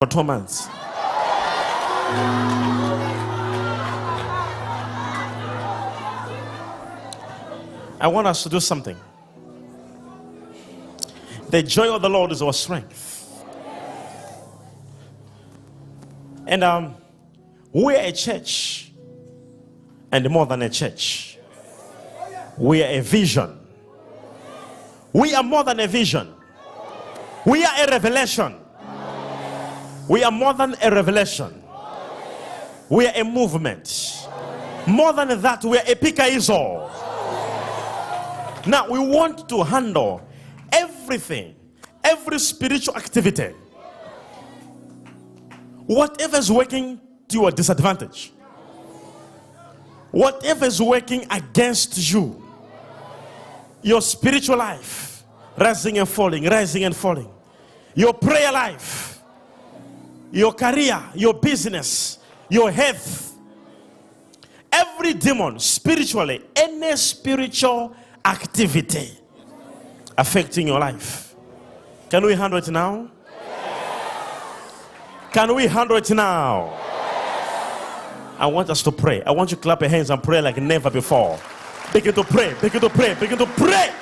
months. I want us to do something. The joy of the Lord is our strength. And um, we're a church, and more than a church, we are a vision. We are more than a vision, we are a revelation. We are more than a revelation, we are a movement. More than that, we are a pikaizo. Now, we want to handle everything, every spiritual activity, whatever is working to your disadvantage, whatever is working against you, your spiritual life, rising and falling, rising and falling, your prayer life, your career, your business, your health, every demon spiritually, any spiritual activity affecting your life. Can we handle it now? Can we handle it now? I want us to pray. I want you to clap your hands and pray like never before. Begin to pray, begin to pray, begin to pray.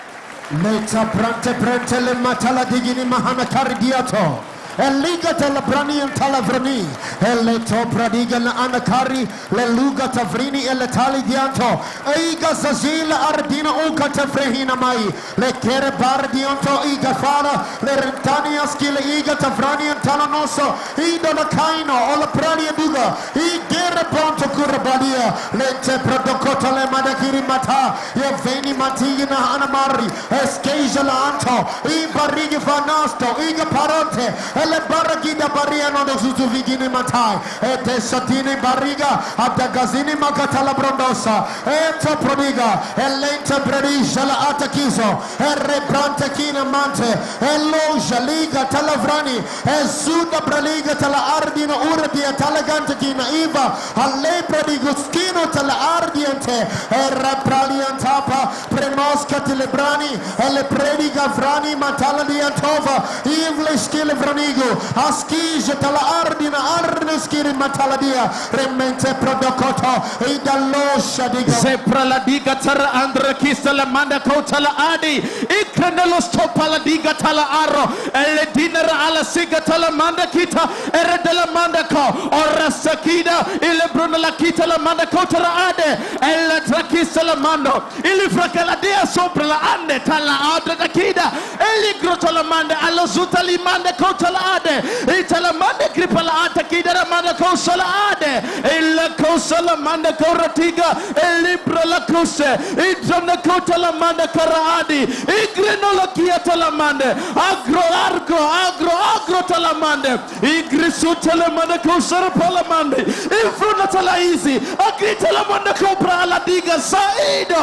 Eliga la brani and talavrani. Eleto pradiga la anakari. Le luga tavrini ele tali dianto. Eiga zazila ardina uka tavrehina mai. Le kere bardianto iga fara. Le rentani askile iga tavrani and talanoso. Ido la kaino ola prani duga. Igere ponto kurabadia. Lente prodokota le madakiri mata. Ye veni matigina anamari. Eskeja la anto. I barigi fanasto. Iga parote. Ele baragida baria no dosuzu vigini matai. E te satini bariga. Adagazini makatala brondosa. E to prodiga. E lente bredisha la atakizo. E rebrante kina mante. E loja liga talavrani. E suda braliga tala ardino urdia talagante kina iva. Alle prodigo skino tala ardiente. E rapraliantapa. Premosca telebrani. E le prediga vrani matala di antova. Ivle skile vranigo. Askije tala ardina arne skiri matala dia. Remente prodokoto. Ida losha diga. Zepra la diga tara andra kista la manda kota la adi. Ikranelo stopa la diga tala aro. Ele dinara ala siga tala manda kita. Ere de la manda ko. Ora sakida. Ile bruna la kita la manda kota la ade. Ele trakista la mando. Ili fraka dia sopra la ande tala adra da kida. eli grotolamande allo zutalimande kotolade italamande gripalata kidaramande kosolade il kosolamande koratiga elibra la kuse idrona kotolamande karaadi igrenola kiatalamande agro argo agro agro talamande igrisutelamande kosarapalamande ifrunatala izi agritalamande kopra aladiga saido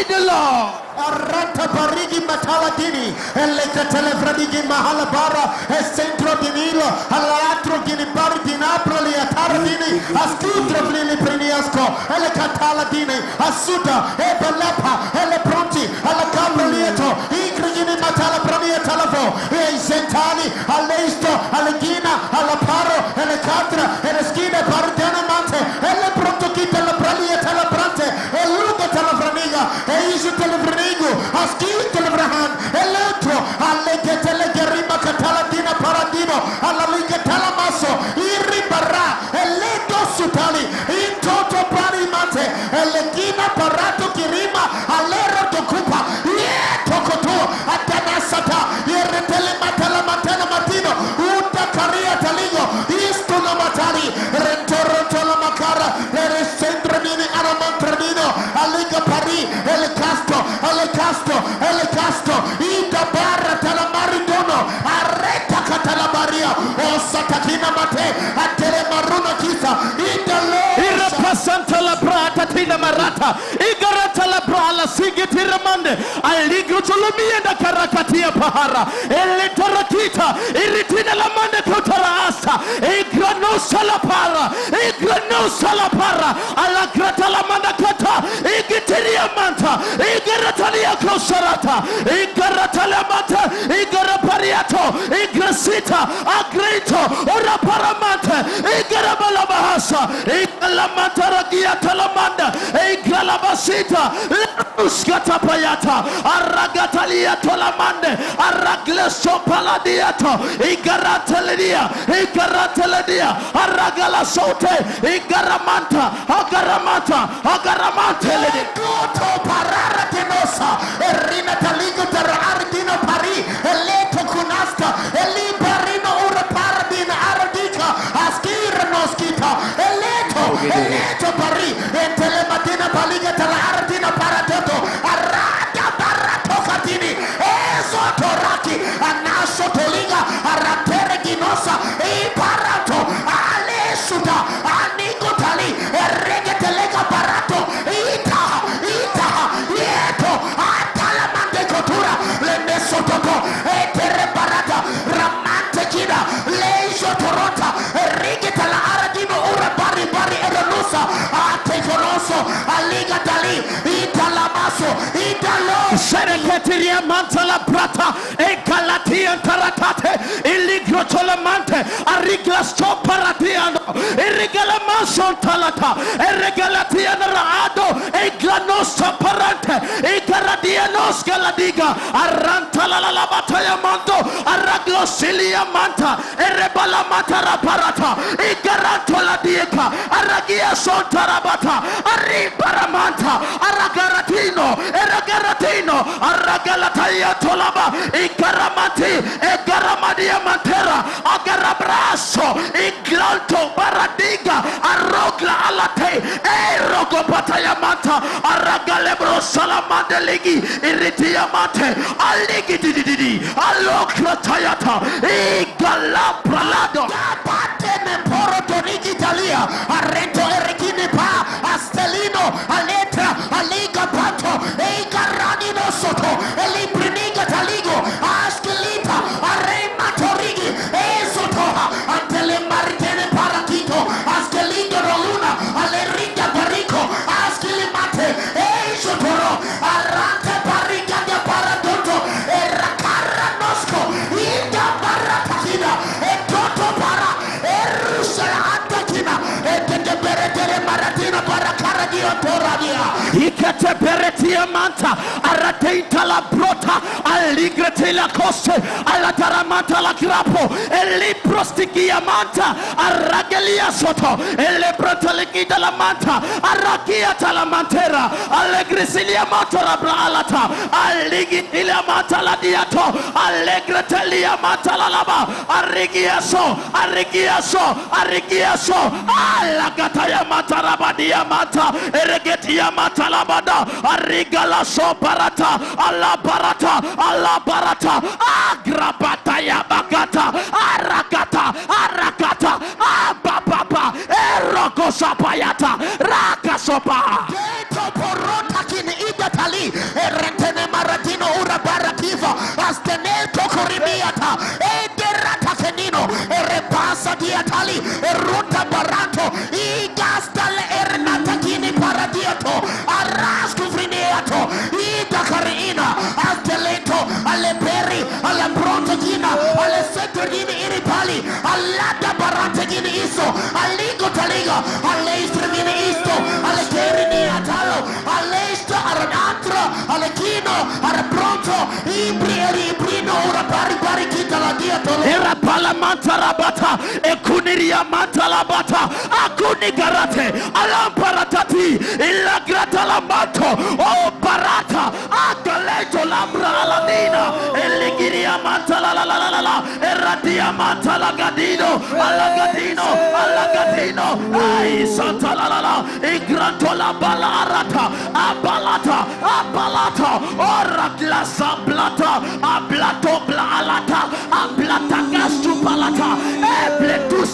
idelo arata barigi matawadini elekatelevradigi mahala bara. Escentro dinilo alaatro gini bari dinapro liataradini e askutro vlili priniasko elekatala elekataladini asuda ebelepa elepronti alakabrolieto tina marata. Igarata la brala sigitiramande aligutulumie na karakatia pahara. Elitarakita iritina la mande kutaraasa igranusa la para igranusa la para. Alagrata la manda kata igitiria manta igaratalia kosarata igarata la manta igarapariato igrasita agreito oraparamante igarabala igarabalabahasa igalamanta ragiata igalabasita uskatapayata aragatalia tolamande igarateledia igarateledia aragala sote igaramanta agaramanta parara Eleteria mantala prata e calatia taratate il ligro tolamante a riglasto paratiano e regalamason talata e regalatia narado e glanosta parante e garadianos galadiga arantala la bataya manto. Araglo silia manta. Erebala matara parata. E garantola dieka aragia son tarabata ariparamanta aragaratino. Eragaratino aragalataya tolaba. Ikaramati egaramadia mantera. Agarabraso iglanto baradiga arogla alate. Erogopataya manta. Aragalebro salamandeligi Aliki iritiamate aligidididi alokratayata igalabralado. Patene porotorigitalia arento erigine pa astelino aletra aligapanto eigar eligretila koste alataramata la krapo eliprostikia manta aragelia soto elebratalikida la manta rabra alata aligitila mata la diato alegretelia mata la arigiaso arigiaso arigiaso alakataya mata rabadia labada arigalaso parata alabarata ala alabarata agrabata ya bagata. Arakata arakata taliga, aleistrimini isto, alekerini atalo, aleista aranatra, alekino, arabronto, ibri eri ibrino, ura bari bari kita la diatolo. era palamanta rabata e ekuniria manta labata akunigarate alamparatati ilagrata lambato o oh, barata agaleto lambra aladina eligiria manta la la la la la eradia eh, manta lagadino alagadino alagadino ai santa la la la. Igranto la balarata abalata abalata. Ora glasa blata ablato blalata ablata gastu palata. Ebletu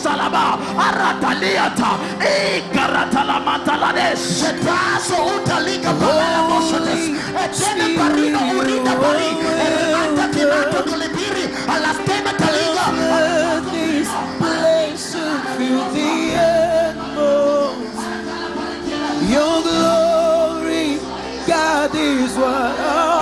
Rata Arataliata Ikaratalamataladeh Setaso Utaliga Palamoshotes Etene Parino Pari. Alastema Taliga. This place to the utmost Your glory God is what I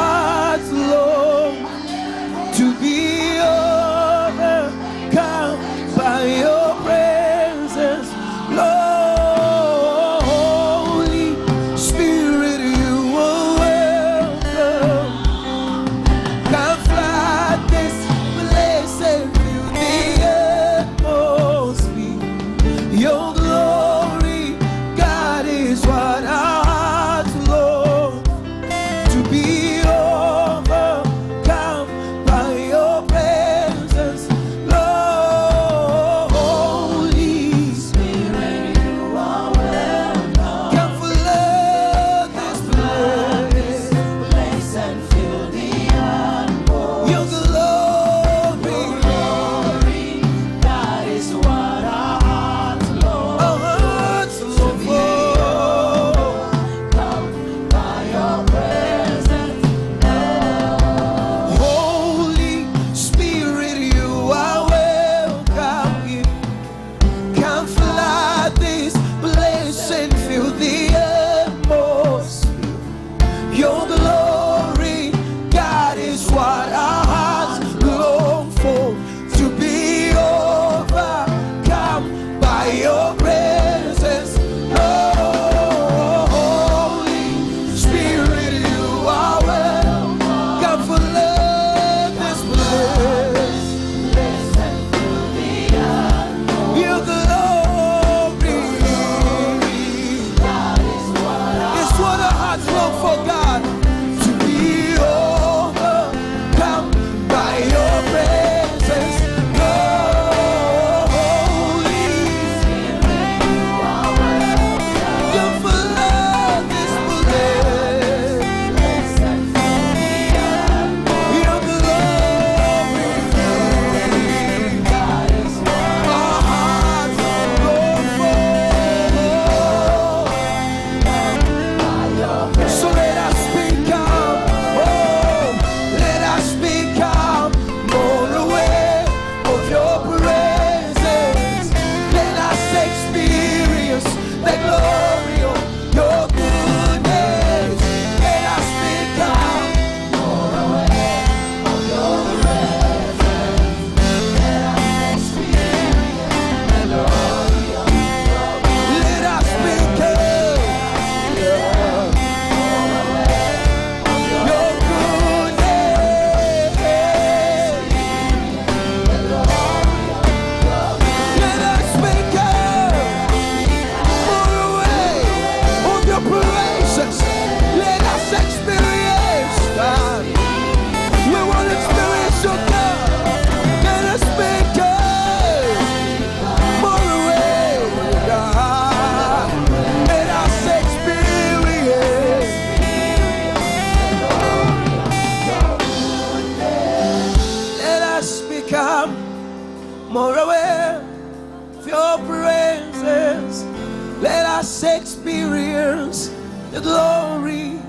glory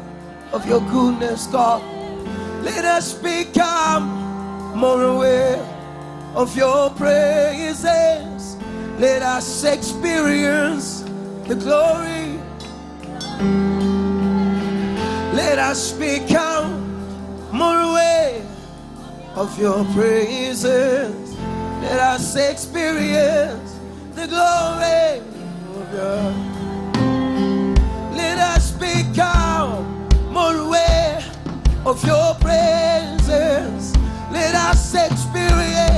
of your goodness, God. Let us become more aware of your praises. Let us experience the glory. Let us become more aware of your praises. Let us experience the glory of God become more aware of your presence. Let us experience.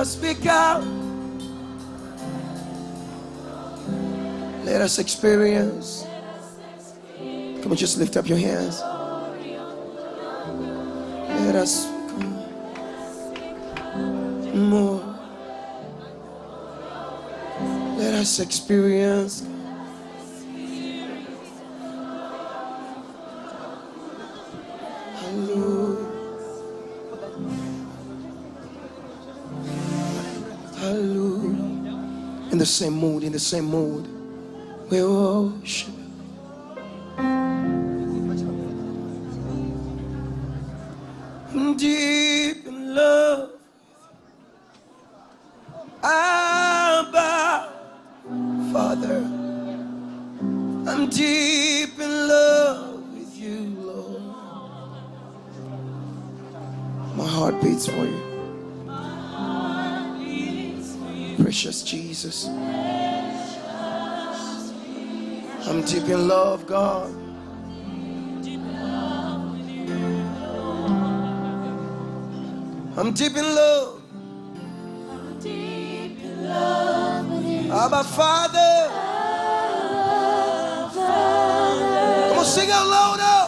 us speak out. Let us experience. Come on, just lift up your hands. Let us more. Let us experience. Same mood, in the same mood. We worship. Deep in love. Abba, Father. I'm deep in love with you, Lord. My heart beats for you. Precious Jesus. I'm deep in love, God. I'm deep in love. I'm Abba Father. Come on, sing out louder.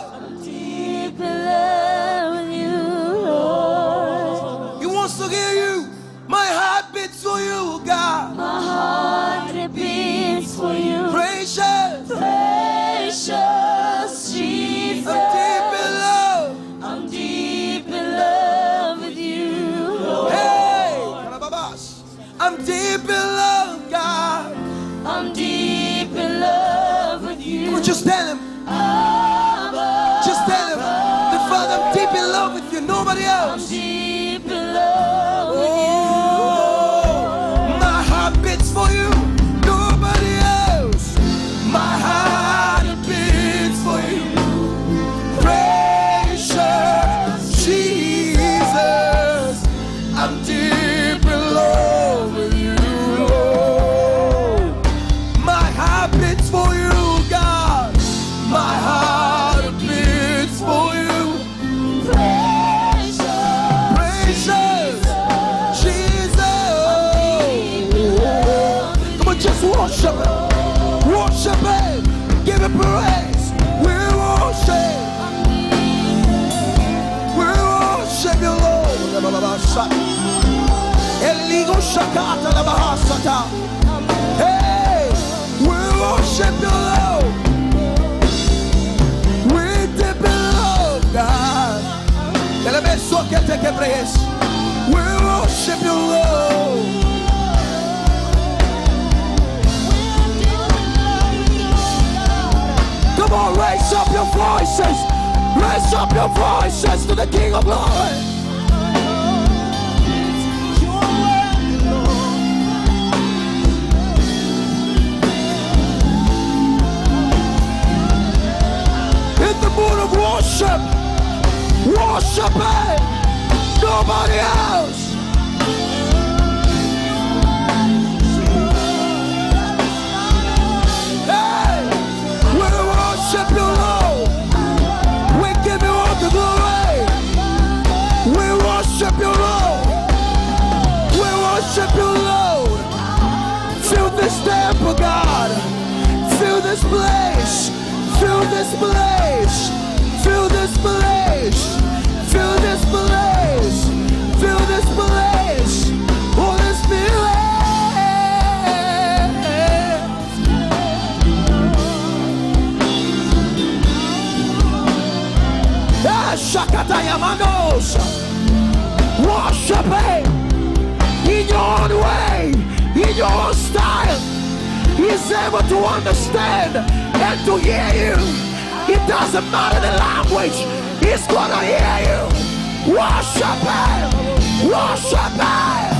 We worship you, Lord. We dip in God. Elemenso que te quebres. We worship you, Lord. Come on, raise up your voices. Raise up your voices to the King of Glory. Of worship, worship Him. Nobody else. Hey, we worship you, Lord. We give you all the glory. We worship you, Lord. We worship you, Lord. Fill this temple, God. Fill this place. Fill this place. Fill this place. Fill this place. Fill this place. Holy Spirit. Ah, Shakataya Mandos. Worship Him in your own way, in your own style. He's able to understand and to hear you. It doesn't matter the language, He's gonna hear you. Worship Him, worship Him.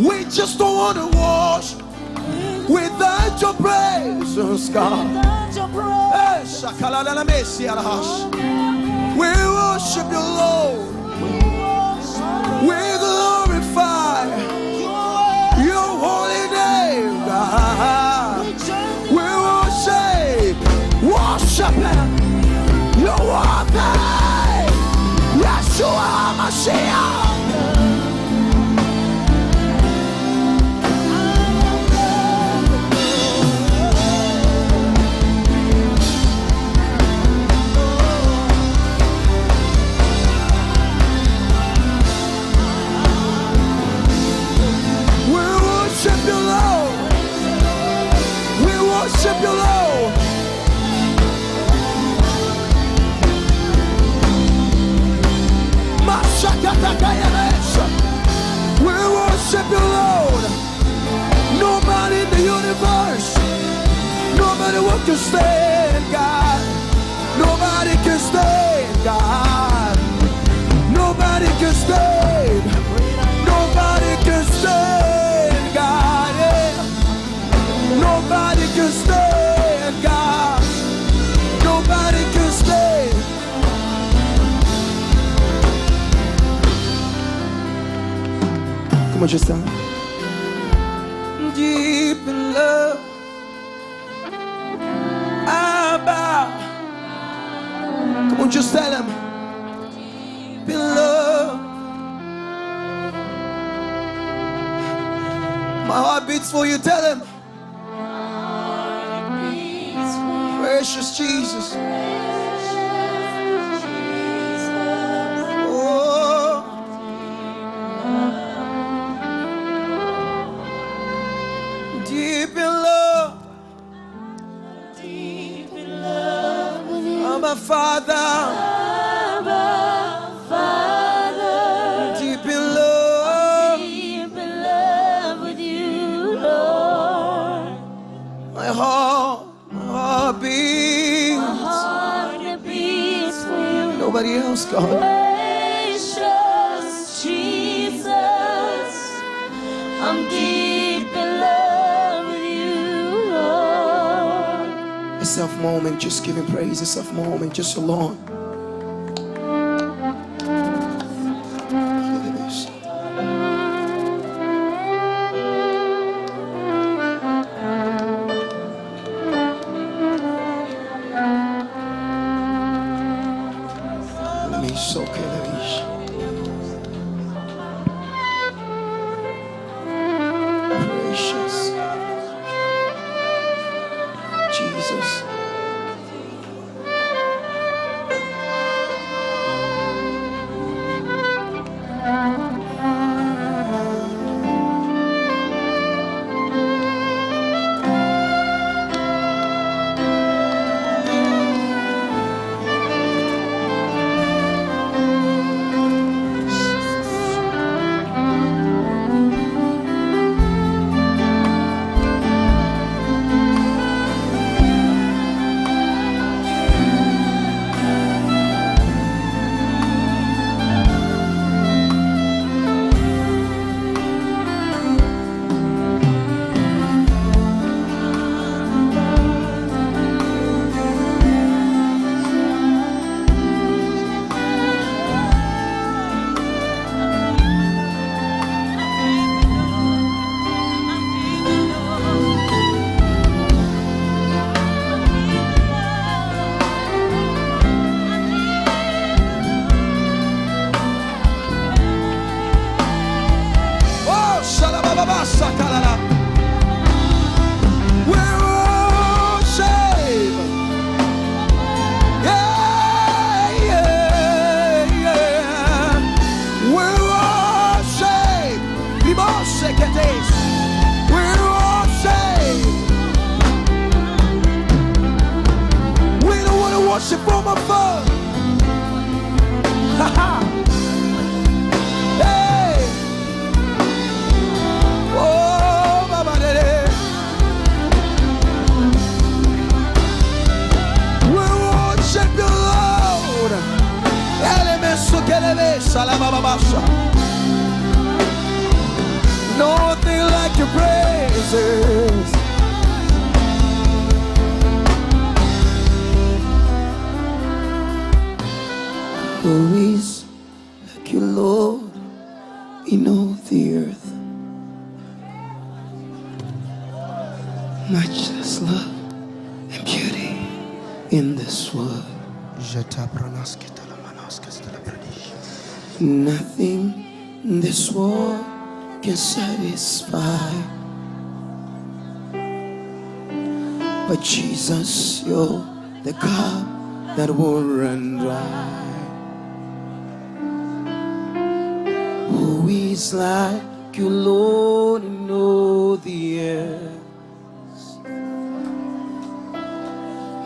We just don't want to wash without your praises, God. without your presence, alahash. We worship you, Lord. We glorify your holy name, God. We worship, worship Him. You're worthy. Yeshua Mashiach. We worship you, Lord. Nobody in the universe, nobody what can stand, God. Nobody can stand, God. Come on, just tell him. Deep in love, I bow. Come on, just tell him. Deep in love. My heart beats for you. Tell him, precious Jesus. Just giving praise. A self moment, just alone. Nothing in this world can satisfy. But Jesus, you're the cup that will run dry. Who is like you, Lord, in all the earth?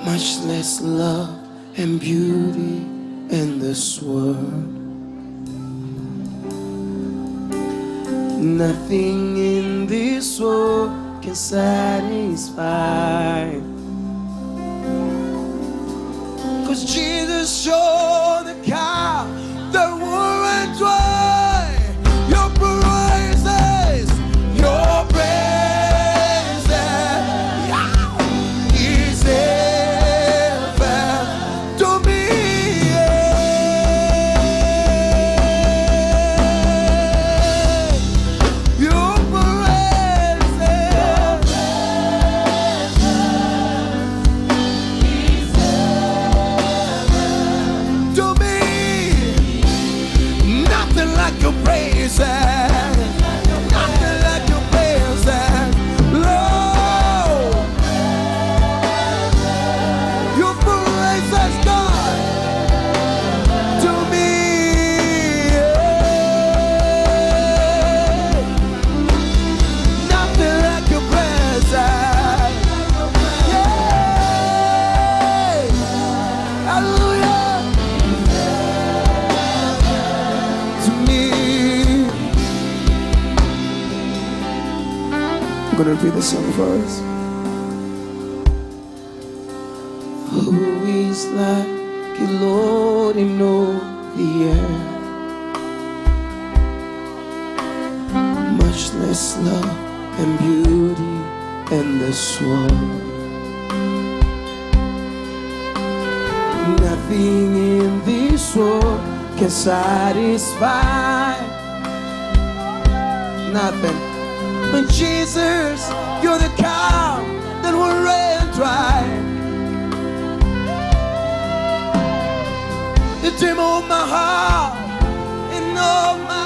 Much less love and beauty in this world. Nothing in this world can satisfy. Cause Jesus, you're the cow repeat this song for us. Who is like you, Lord, in all the earth? Much less love and beauty and the world. Nothing in this world can satisfy. Nothing. But Jesus, you're the cow that will run dry. The dream of my heart and of my